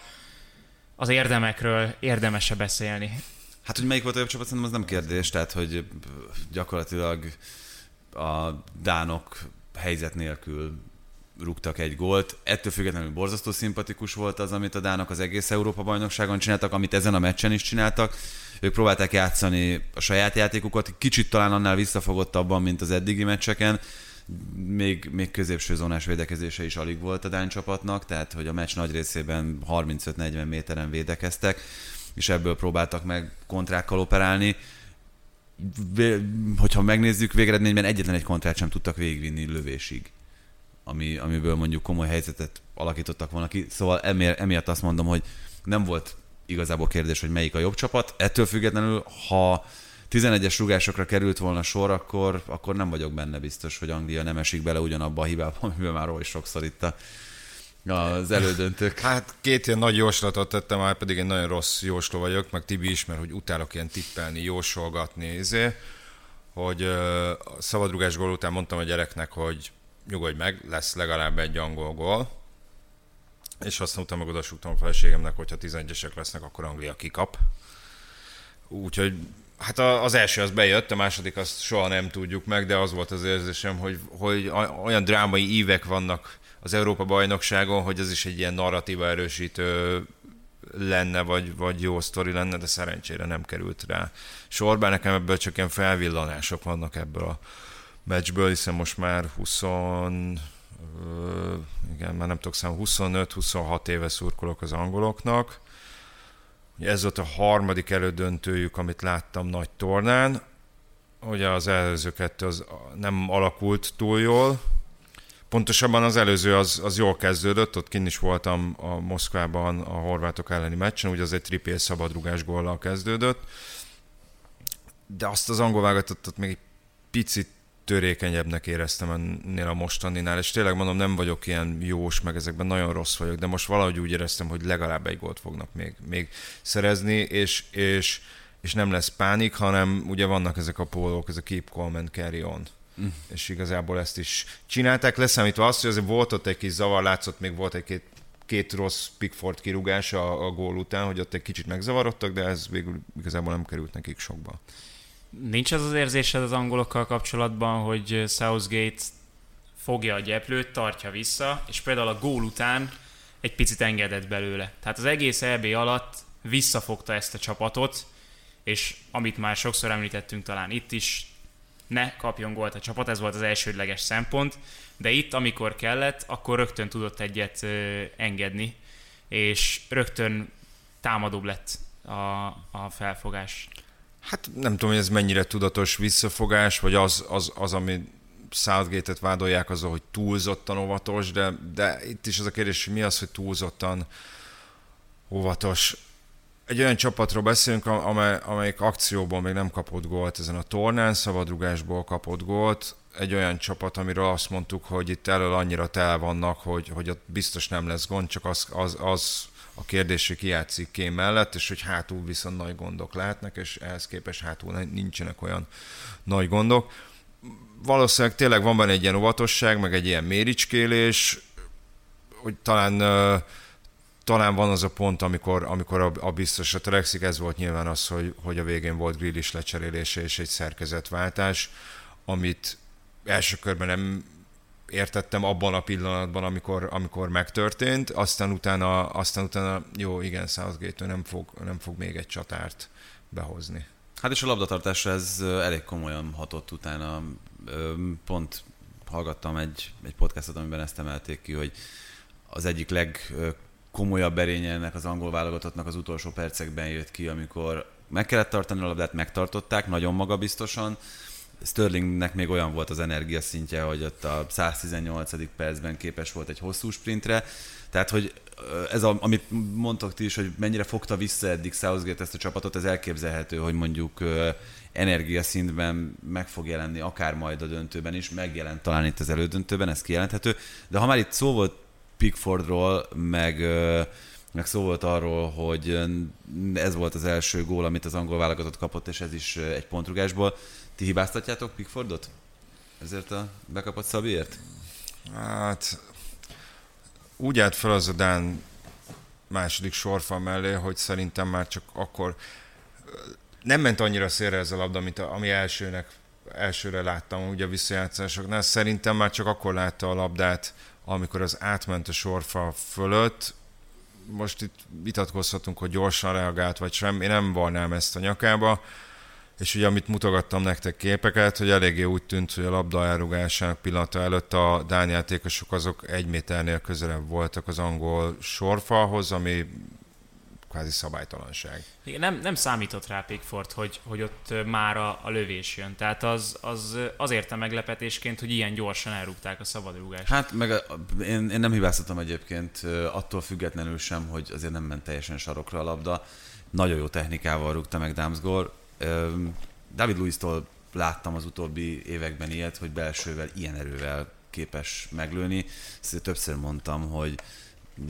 az érdemekről érdemese beszélni. Hát, hogy melyik volt a jobb csapat, szerintem az nem kérdés, tehát, hogy gyakorlatilag a dánok helyzet nélkül rúgtak egy gólt. Ettől függetlenül borzasztó szimpatikus volt az, amit a dánok az egész Európa bajnokságon csináltak, amit ezen a meccsen is csináltak. Ők próbálták játszani a saját játékukat, kicsit talán annál visszafogottabban, mint az eddigi meccseken. Még, még középső zónás védekezése is alig volt a Dán csapatnak, tehát hogy a meccs nagy részében 35-40 méteren védekeztek és ebből próbáltak meg kontrákkal operálni. Hogyha megnézzük, végeredményben egyetlen egy kontrát sem tudtak végigvinni lövésig, ami, amiből mondjuk komoly helyzetet alakítottak volna ki. Szóval emiatt azt mondom, hogy nem volt igazából kérdés, hogy melyik a jobb csapat. Ettől függetlenül, ha 11-es rugásokra került volna sor, akkor, akkor nem vagyok benne biztos, hogy Anglia nem esik bele ugyanabba a hibába, amiben már oly sokszor itt a az elődöntők. Hát két ilyen nagy jóslatot tettem, már pedig egy nagyon rossz jósló vagyok, meg Tibi is, mert hogy utálok ilyen tippelni, jósolgatni, izé, hogy uh, szabadrugás gól után mondtam a gyereknek, hogy nyugodj meg, lesz legalább egy angol gól, és aztán utána meg odasúgtam a feleségemnek, hogyha 11-esek lesznek, akkor Anglia kikap. Úgyhogy Hát az első az bejött, a második azt soha nem tudjuk meg, de az volt az érzésem, hogy, hogy olyan drámai ívek vannak az Európa bajnokságon, hogy ez is egy ilyen narratíva erősítő lenne, vagy, vagy jó sztori lenne, de szerencsére nem került rá sorba. Nekem ebből csak ilyen felvillanások vannak ebből a meccsből, hiszen most már 20, igen, már nem tudok szám, 25-26 éve szurkolok az angoloknak. Ez volt a harmadik elődöntőjük, amit láttam nagy tornán. Ugye az előző kettő az nem alakult túl jól, Pontosabban az előző az, az jól kezdődött, ott kinn is voltam a Moszkvában a horvátok elleni meccsen, ugye az egy tripél szabadrugás góllal kezdődött, de azt az angol vágatottat még egy picit törékenyebbnek éreztem ennél a mostaninál, és tényleg mondom, nem vagyok ilyen jós, meg ezekben nagyon rossz vagyok, de most valahogy úgy éreztem, hogy legalább egy gólt fognak még, még szerezni, és, és, és nem lesz pánik, hanem ugye vannak ezek a pólók, ez a keep calm and carry on Mm. És igazából ezt is csinálták, leszámítva azt, hogy azért volt ott egy kis zavar, látszott, még volt egy két, rossz Pickford kirúgás a, a gól után, hogy ott egy kicsit megzavarodtak, de ez végül igazából nem került nekik sokba. Nincs az az érzésed az angolokkal kapcsolatban, hogy Southgate fogja a gyeplőt, tartja vissza, és például a gól után egy picit engedett belőle. Tehát az egész EB alatt visszafogta ezt a csapatot, és amit már sokszor említettünk talán itt is, ne kapjon gólt a csapat, ez volt az elsődleges szempont, de itt, amikor kellett, akkor rögtön tudott egyet ö, engedni, és rögtön támadóbb lett a, a felfogás. Hát nem tudom, hogy ez mennyire tudatos visszafogás, vagy az, az, az ami Southgate-et vádolják azzal, hogy túlzottan óvatos, de, de itt is az a kérdés, hogy mi az, hogy túlzottan óvatos egy olyan csapatról beszélünk, amely, amelyik akcióból még nem kapott gólt ezen a tornán, szabadrugásból kapott gólt. Egy olyan csapat, amiről azt mondtuk, hogy itt elől annyira tel vannak, hogy, hogy ott biztos nem lesz gond, csak az, az, az a kérdés, hogy ki játszik Kén mellett, és hogy hátul viszont nagy gondok lehetnek, és ehhez képest hátul nincsenek olyan nagy gondok. Valószínűleg tényleg van benne egy ilyen óvatosság, meg egy ilyen méricskélés, hogy talán talán van az a pont, amikor, amikor a, a biztosra törekszik, ez volt nyilván az, hogy, hogy a végén volt Grillis lecserélése és egy szerkezetváltás, amit első körben nem értettem abban a pillanatban, amikor, amikor megtörtént, aztán utána, aztán utána jó, igen, Southgate nem fog, nem fog még egy csatárt behozni. Hát és a labdatartásra ez elég komolyan hatott utána. Pont hallgattam egy, egy podcastot, amiben ezt emelték ki, hogy az egyik leg komolyabb erénye ennek az angol válogatottnak az utolsó percekben jött ki, amikor meg kellett tartani a labdát, megtartották, nagyon magabiztosan, Sterlingnek még olyan volt az energia szintje, hogy ott a 118. percben képes volt egy hosszú sprintre, tehát, hogy ez, a, amit mondtok ti is, hogy mennyire fogta vissza eddig Southgate ezt a csapatot, ez elképzelhető, hogy mondjuk energiaszintben meg fog jelenni, akár majd a döntőben is, megjelent talán itt az elődöntőben, ez kijelenthető. De ha már itt szó volt Pickfordról, meg, meg szó volt arról, hogy ez volt az első gól, amit az angol válogatott kapott, és ez is egy pontrugásból. Ti hibáztatjátok Pickfordot? Ezért a bekapott Szabiért? Hát úgy állt fel az a Dán második sorfa mellé, hogy szerintem már csak akkor nem ment annyira szélre ez a labda, mint a, ami elsőnek, elsőre láttam ugye a visszajátszásoknál. Szerintem már csak akkor látta a labdát, amikor az átment a sorfa fölött. Most itt vitatkozhatunk, hogy gyorsan reagált, vagy sem. Én nem varnám ezt a nyakába és ugye amit mutogattam nektek képeket, hogy eléggé úgy tűnt, hogy a labda elrugásának pillanata előtt a Dán játékosok azok egy méternél közelebb voltak az angol sorfalhoz, ami kvázi szabálytalanság. Igen, nem, nem számított rá Pickford, hogy, hogy ott már a, a lövés jön. Tehát az, az azért a meglepetésként, hogy ilyen gyorsan elrúgták a szabadrúgást. Hát meg a, én, én nem hibáztatom egyébként attól függetlenül sem, hogy azért nem ment teljesen sarokra a labda. Nagyon jó technikával rúgta meg Damsgore David Luiz-tól láttam az utóbbi években ilyet, hogy belsővel ilyen erővel képes meglőni. Ezt többször mondtam, hogy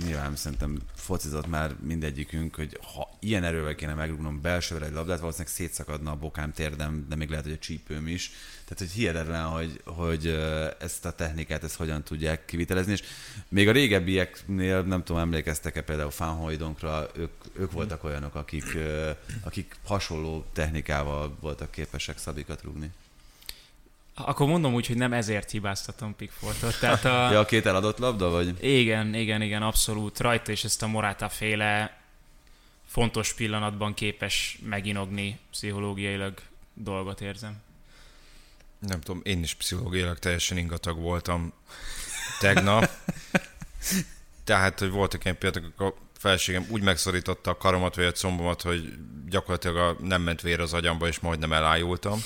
nyilván szerintem focizott már mindegyikünk, hogy ha ilyen erővel kéne megrúgnom belsővel egy labdát, valószínűleg szétszakadna a bokám térdem, de még lehet, hogy a csípőm is. Tehát, hogy hihetetlen, hogy, hogy ezt a technikát, ezt hogyan tudják kivitelezni, és még a régebbieknél, nem tudom, emlékeztek-e például Fanhoidonkra, ők, ők voltak olyanok, akik, akik hasonló technikával voltak képesek szabikat rúgni. Akkor mondom úgy, hogy nem ezért hibáztatom Pickfordot. Tehát a... ja, a két eladott labda, vagy? Igen, igen, igen, abszolút. Rajta és ezt a Morata féle fontos pillanatban képes meginogni pszichológiailag dolgot érzem. Nem tudom, én is pszichológiailag teljesen ingatag voltam tegnap. Tehát, hogy voltak ilyen pillanatok, a felségem úgy megszorította a karomat vagy a combomat, hogy gyakorlatilag nem ment vér az agyamba, és majdnem elájultam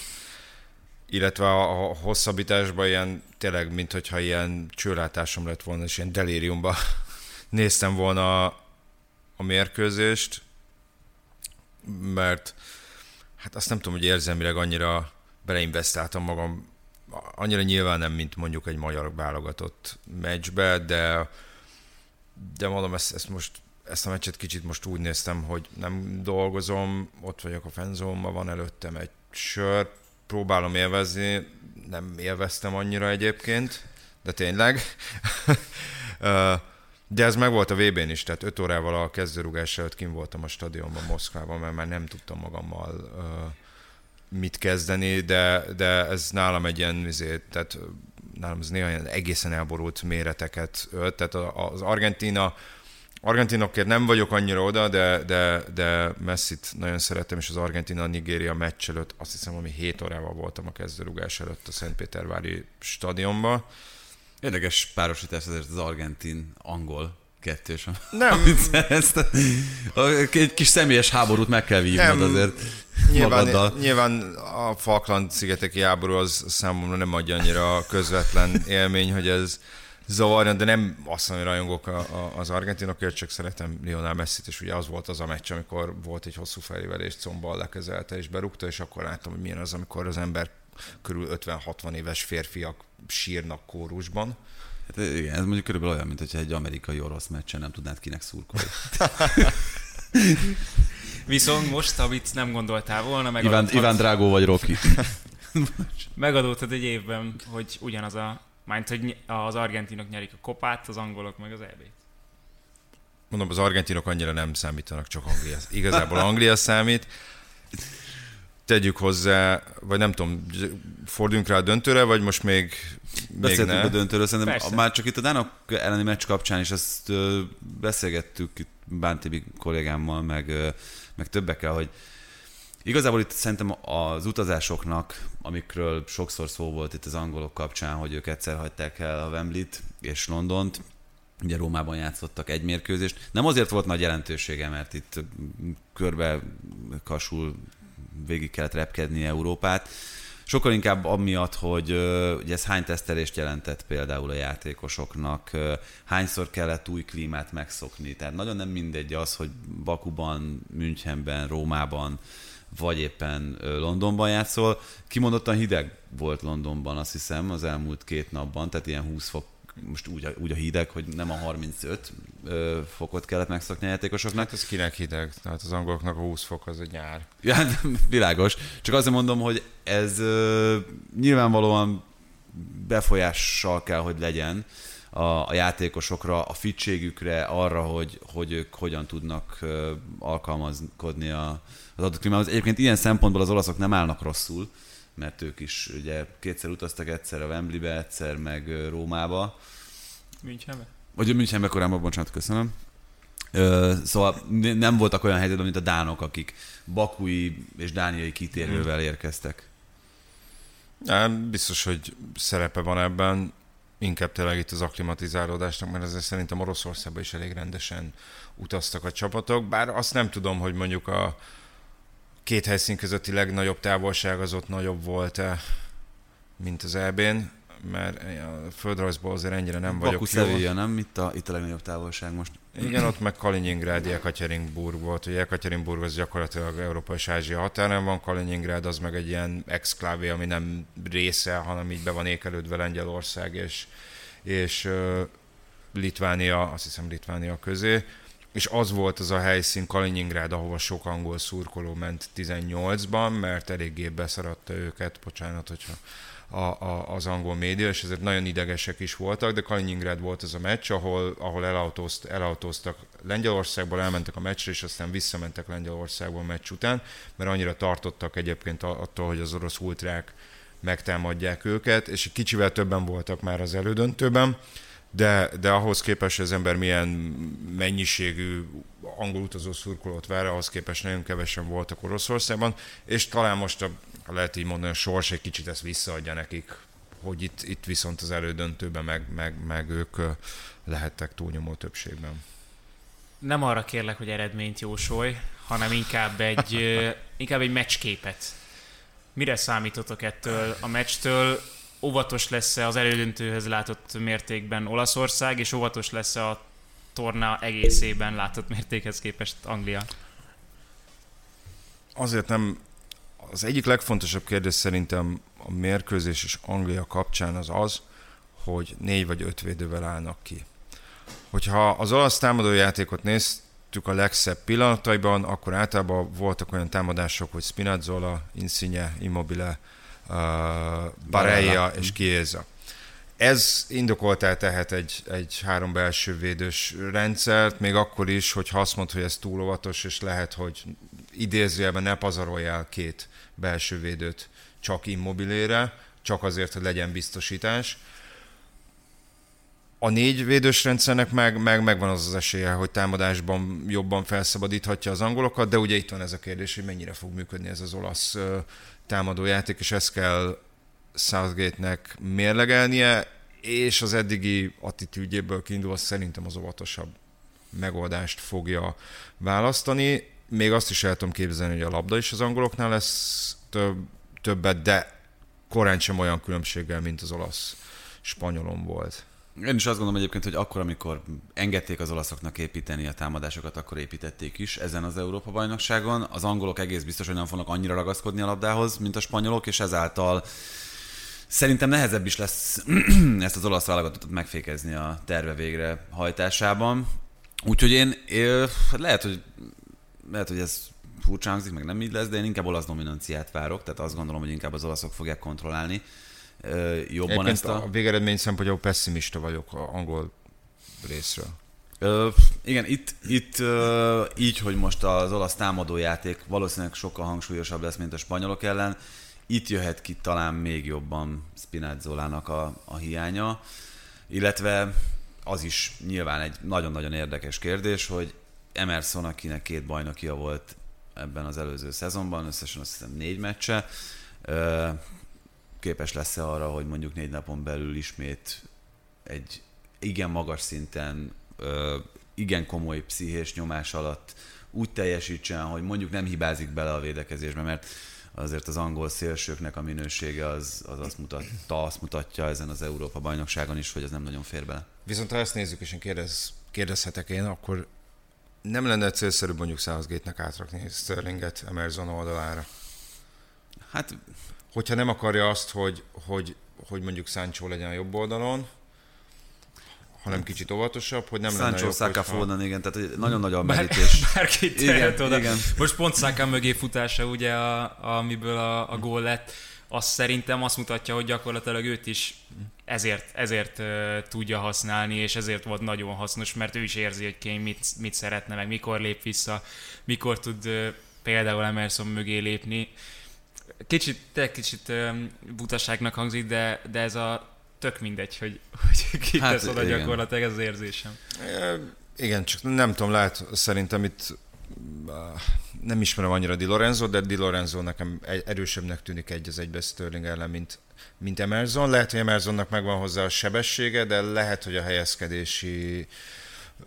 illetve a, a hosszabbításban ilyen tényleg, mint hogyha ilyen csőlátásom lett volna, és ilyen delíriumba néztem volna a, a mérkőzést, mert hát azt nem tudom, hogy érzelmileg annyira beleinvestáltam magam, annyira nyilván nem, mint mondjuk egy magyar válogatott meccsbe, de, de mondom, ezt, ezt most ezt a meccset kicsit most úgy néztem, hogy nem dolgozom, ott vagyok a fenzómban, van előttem egy sör, próbálom élvezni, nem élveztem annyira egyébként, de tényleg. De ez meg volt a VB-n is, tehát 5 órával a kezdőrugás előtt kim voltam a stadionban Moszkvában, mert már nem tudtam magammal mit kezdeni, de, de ez nálam egy ilyen, izé, tehát nálam ez néha ilyen egészen elborult méreteket ölt, tehát az Argentina Argentinokért nem vagyok annyira oda, de, de, de Messit nagyon szeretem, és az Argentina-Nigéria meccs előtt azt hiszem, ami 7 órával voltam a kezdőrugás előtt a Szentpétervári stadionban. Érdekes párosítás azért az argentin-angol kettős. Nem. Egy kis személyes háborút meg kell vívnod nem. azért nyilván, magaddal. Nyilván a Falkland szigeteki háború az számomra nem adja annyira közvetlen élmény, hogy ez zavarjon, de nem azt mondom, hogy rajongok a, a, az argentinokért, csak szeretem Lionel Messi-t, és ugye az volt az a meccs, amikor volt egy hosszú felévelés, combal lekezelte és berúgta, és akkor láttam, hogy milyen az, amikor az ember körül 50-60 éves férfiak sírnak kórusban. Hát igen, ez mondjuk körülbelül olyan, mint hogyha egy amerikai orosz meccsen nem tudnád kinek szurkolni. Viszont most, amit nem gondoltál volna, meg Iván, Iván Drágó vagy Rocky. Megadódtad egy évben, hogy ugyanaz a Mányt, hogy az argentinok nyerik a kopát, az angolok meg az eb Mondom, az argentinok annyira nem számítanak, csak Anglia. Igazából Anglia számít. Tegyük hozzá, vagy nem tudom, forduljunk rá a döntőre, vagy most még, még ne? a döntőről, szerintem Persze. már csak itt a Dánok elleni meccs kapcsán is ezt beszélgettük itt Bántibi kollégámmal, meg, meg többekkel, hogy Igazából itt szerintem az utazásoknak, amikről sokszor szó volt itt az angolok kapcsán, hogy ők egyszer hagyták el a Wembley-t és Londont, ugye Rómában játszottak egy mérkőzést. Nem azért volt nagy jelentősége, mert itt körbe kasul végig kellett repkedni Európát, sokkal inkább amiatt, hogy ugye ez hány tesztelést jelentett például a játékosoknak, hányszor kellett új klímát megszokni. Tehát nagyon nem mindegy az, hogy Bakuban, Münchenben, Rómában, vagy éppen Londonban játszol. Kimondottan hideg volt Londonban, azt hiszem, az elmúlt két napban, tehát ilyen 20 fok most úgy, úgy a hideg, hogy nem a 35 ö, fokot kellett megszokni a játékosoknak. Hát ez kinek hideg? Tehát az angoloknak a 20 fok az egy nyár. Ja, hát világos. Csak azért mondom, hogy ez ö, nyilvánvalóan befolyással kell, hogy legyen a, a játékosokra, a fitségükre, arra, hogy, hogy ők hogyan tudnak ö, alkalmazkodni a, az adott klímához. Egyébként ilyen szempontból az olaszok nem állnak rosszul, mert ők is ugye kétszer utaztak, egyszer a Wembleybe, egyszer meg Rómába. Münchenbe? Vagy a Münchenbe korábban, bocsánat, köszönöm. Ö, szóval nem voltak olyan helyzetben, mint a dánok, akik bakui és dániai kitérővel érkeztek. Nem, biztos, hogy szerepe van ebben, inkább tényleg itt az aklimatizálódásnak, mert ezzel szerintem Oroszországban is elég rendesen utaztak a csapatok, bár azt nem tudom, hogy mondjuk a, két helyszín közötti legnagyobb távolság az ott nagyobb volt-e, mint az EB-n, mert a földrajzból azért ennyire nem Baku vagyok Sevilla, nem? Itt a, itt a legnagyobb távolság most. Igen, ott meg Kaliningrád, Ekaterinburg volt. Ugye Ekaterinburg az gyakorlatilag Európa és Ázsia határán van, Kaliningrád az meg egy ilyen exklávé, ami nem része, hanem így be van ékelődve Lengyelország és, és uh, Litvánia, azt hiszem Litvánia közé és az volt az a helyszín Kaliningrád, ahova sok angol szurkoló ment 18-ban, mert eléggé beszaratta őket, bocsánat, hogyha a, a, az angol média, és ezért nagyon idegesek is voltak, de Kaliningrád volt az a meccs, ahol, ahol elautózt, elautóztak Lengyelországból, elmentek a meccsre, és aztán visszamentek Lengyelországból a meccs után, mert annyira tartottak egyébként attól, hogy az orosz ultrák megtámadják őket, és kicsivel többen voltak már az elődöntőben, de, de ahhoz képest, hogy az ember milyen mennyiségű angol utazó szurkolót vár, ahhoz képest nagyon kevesen voltak Oroszországban, és talán most a, lehet így mondani, a sors egy kicsit ezt visszaadja nekik, hogy itt, itt viszont az elődöntőben meg, meg, meg ők lehettek túlnyomó többségben. Nem arra kérlek, hogy eredményt jósolj, hanem inkább egy, inkább egy meccsképet. Mire számítotok ettől a meccstől? Óvatos lesz-e az elődöntőhöz látott mértékben Olaszország, és óvatos lesz a torna egészében látott mértékhez képest Anglia? Azért nem, az egyik legfontosabb kérdés szerintem a mérkőzés és Anglia kapcsán az az, hogy négy vagy öt védővel állnak ki. Hogyha az olasz támadójátékot néztük a legszebb pillanataiban, akkor általában voltak olyan támadások, hogy Spinazzola, Insigne, Immobile, Barella és Chiesa. Ez indokoltá tehet egy, egy három belső védős rendszert, még akkor is, hogy azt mond, hogy ez túl óvatos, és lehet, hogy idézőjelben ne pazaroljál két belső védőt csak immobilére, csak azért, hogy legyen biztosítás. A négy védős rendszernek meg, meg megvan az az esélye, hogy támadásban jobban felszabadíthatja az angolokat, de ugye itt van ez a kérdés, hogy mennyire fog működni ez az olasz támadójáték, és ezt kell Southgate-nek mérlegelnie, és az eddigi attitűdjéből kiindulva szerintem az óvatosabb megoldást fogja választani. Még azt is el tudom képzelni, hogy a labda is az angoloknál lesz több, többet, de korán sem olyan különbséggel, mint az olasz spanyolon volt. Én is azt gondolom egyébként, hogy akkor, amikor engedték az olaszoknak építeni a támadásokat, akkor építették is ezen az Európa-bajnokságon. Az angolok egész biztos, hogy nem fognak annyira ragaszkodni a labdához, mint a spanyolok, és ezáltal Szerintem nehezebb is lesz ezt az olasz válogatottat megfékezni a terve végre hajtásában. Úgyhogy én, én lehet, hogy, lehet, hogy ez furcsa meg nem így lesz, de én inkább olasz dominanciát várok, tehát azt gondolom, hogy inkább az olaszok fogják kontrollálni jobban Egyébként ezt a... a végeredmény szempontjából pessimista vagyok a angol részről. Ö, igen, itt, itt ö, így, hogy most az olasz támadójáték valószínűleg sokkal hangsúlyosabb lesz, mint a spanyolok ellen, itt jöhet ki talán még jobban Spinazzolának a, a hiánya, illetve az is nyilván egy nagyon-nagyon érdekes kérdés, hogy Emerson, akinek két bajnokia volt ebben az előző szezonban, összesen azt hiszem négy meccse, képes lesz-e arra, hogy mondjuk négy napon belül ismét egy igen magas szinten, igen komoly pszichés nyomás alatt úgy teljesítsen, hogy mondjuk nem hibázik bele a védekezésbe, mert azért az angol szélsőknek a minősége az, az azt mutatta, azt mutatja ezen az Európa bajnokságon is, hogy ez nem nagyon fér bele. Viszont ha ezt nézzük, és én kérdez, kérdezhetek én, akkor nem lenne célszerű mondjuk Southgate-nek átrakni Sterlinget Emerson oldalára? Hát, Hogyha nem akarja azt, hogy, hogy, hogy mondjuk Sancho legyen a jobb oldalon, hanem kicsit óvatosabb, hogy nem lenne Sancho, jobb, Saka, hogyha- Foden, igen, tehát nagyon nagy a Bár, merítés. bárkit Igen, tehet oda. igen. Most pont Saka mögé futása, ugye, a, amiből a, a gól lett, azt szerintem azt mutatja, hogy gyakorlatilag őt is ezért, ezért uh, tudja használni, és ezért volt nagyon hasznos, mert ő is érzi, hogy Kane mit, mit szeretne, meg mikor lép vissza, mikor tud uh, például Emerson mögé lépni. Kicsit, te kicsit um, butaságnak hangzik, de, de ez a tök mindegy, hogy, hogy ki Hát, tesz oda igen. gyakorlatilag, ez az érzésem. E, Igen, csak nem tudom, lehet szerintem itt nem ismerem annyira Di Lorenzo, de Di Lorenzo nekem erősebbnek tűnik egy az egybe Sterling ellen, mint, mint Emerson. Lehet, hogy Emersonnak megvan hozzá a sebessége, de lehet, hogy a helyezkedési,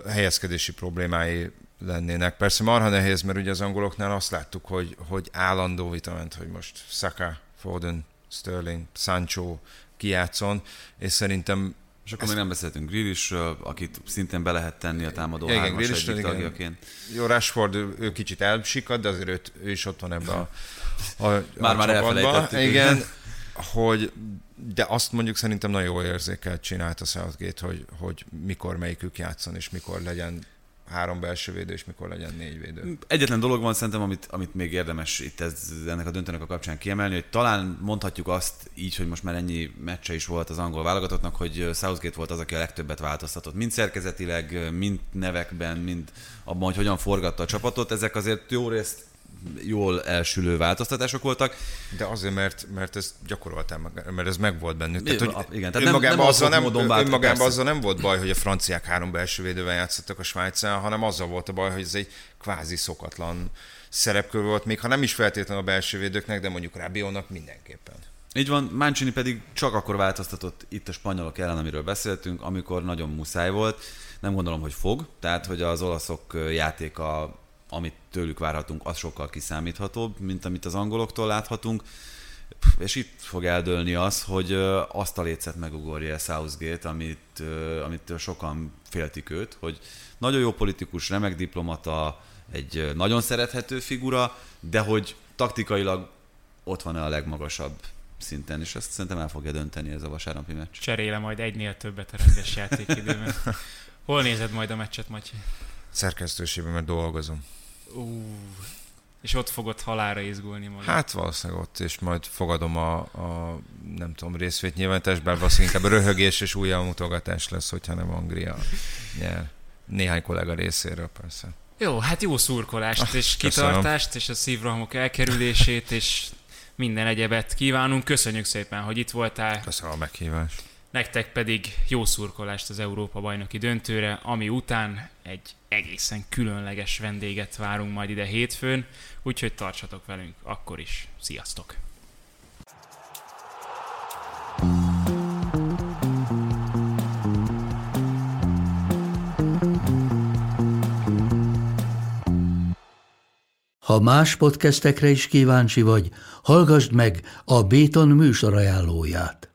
helyezkedési problémái lennének. Persze marha nehéz, mert ugye az angoloknál azt láttuk, hogy, hogy állandó vita ment, hogy most Saka, Foden, Sterling, Sancho kijátszon, és szerintem És akkor még nem beszéltünk Grealishről, akit szintén be lehet tenni a támadó Igen, hármas egyik tagjaként. Jó, Rashford, ő, ő kicsit elsikad, de azért őt, ő is ott van ebbe a, a, a Már-már elfelejtettük. Igen, hogy, de azt mondjuk szerintem nagyon jól érzékelt csinált a Southgate, hogy, hogy mikor melyikük játszon, és mikor legyen három belső védő, és mikor legyen négy védő. Egyetlen dolog van szerintem, amit, amit még érdemes itt ez, ennek a döntőnek a kapcsán kiemelni, hogy talán mondhatjuk azt így, hogy most már ennyi meccse is volt az angol válogatottnak, hogy Southgate volt az, aki a legtöbbet változtatott. Mind szerkezetileg, mind nevekben, mind abban, hogy hogyan forgatta a csapatot. Ezek azért jó részt jól elsülő változtatások voltak. De azért, mert, mert ezt gyakoroltál, mert ez meg volt bennük. Tehát, hogy igen, tehát nem- nem azzal nem, módon vált- önmagában persze. azzal nem volt baj, hogy a franciák három belső védővel játszottak a Svájcán, hanem azzal volt a baj, hogy ez egy kvázi szokatlan szerepkör volt, még ha nem is feltétlenül a belső védőknek, de mondjuk Rabiónak mindenképpen. Így van, Mancini pedig csak akkor változtatott itt a spanyolok ellen, amiről beszéltünk, amikor nagyon muszáj volt. Nem gondolom, hogy fog, tehát hogy az olaszok játéka, amit tőlük várhatunk, az sokkal kiszámíthatóbb, mint amit az angoloktól láthatunk. És itt fog eldőlni az, hogy azt a lécet megugorja Southgate, amit, amit sokan féltik őt, hogy nagyon jó politikus, remek diplomata, egy nagyon szerethető figura, de hogy taktikailag ott van-e a legmagasabb szinten, és ezt szerintem el fogja dönteni ez a vasárnapi meccs. Cseréle majd egynél többet a rendes játékidőben. Hol nézed majd a meccset, Matyi? Szerkesztőségben, mert dolgozom. Ú, és ott fogod halára izgulni magad. Hát valószínűleg ott, és majd fogadom a, a nem tudom, részvétnyilvánítást, bár valószínűleg inkább röhögés és újabb mutogatás lesz, hogyha nem Anglia nyer. Néhány kollega részéről persze. Jó, hát jó szurkolást és köszönöm. kitartást, és a szívrohamok elkerülését, és minden egyebet kívánunk. Köszönjük szépen, hogy itt voltál. Köszönöm a meghívást. Nektek pedig jó szurkolást az Európa bajnoki döntőre, ami után egy egészen különleges vendéget várunk majd ide hétfőn, úgyhogy tartsatok velünk akkor is. Sziasztok! Ha más podcastekre is kíváncsi vagy, hallgassd meg a Béton műsor ajánlóját.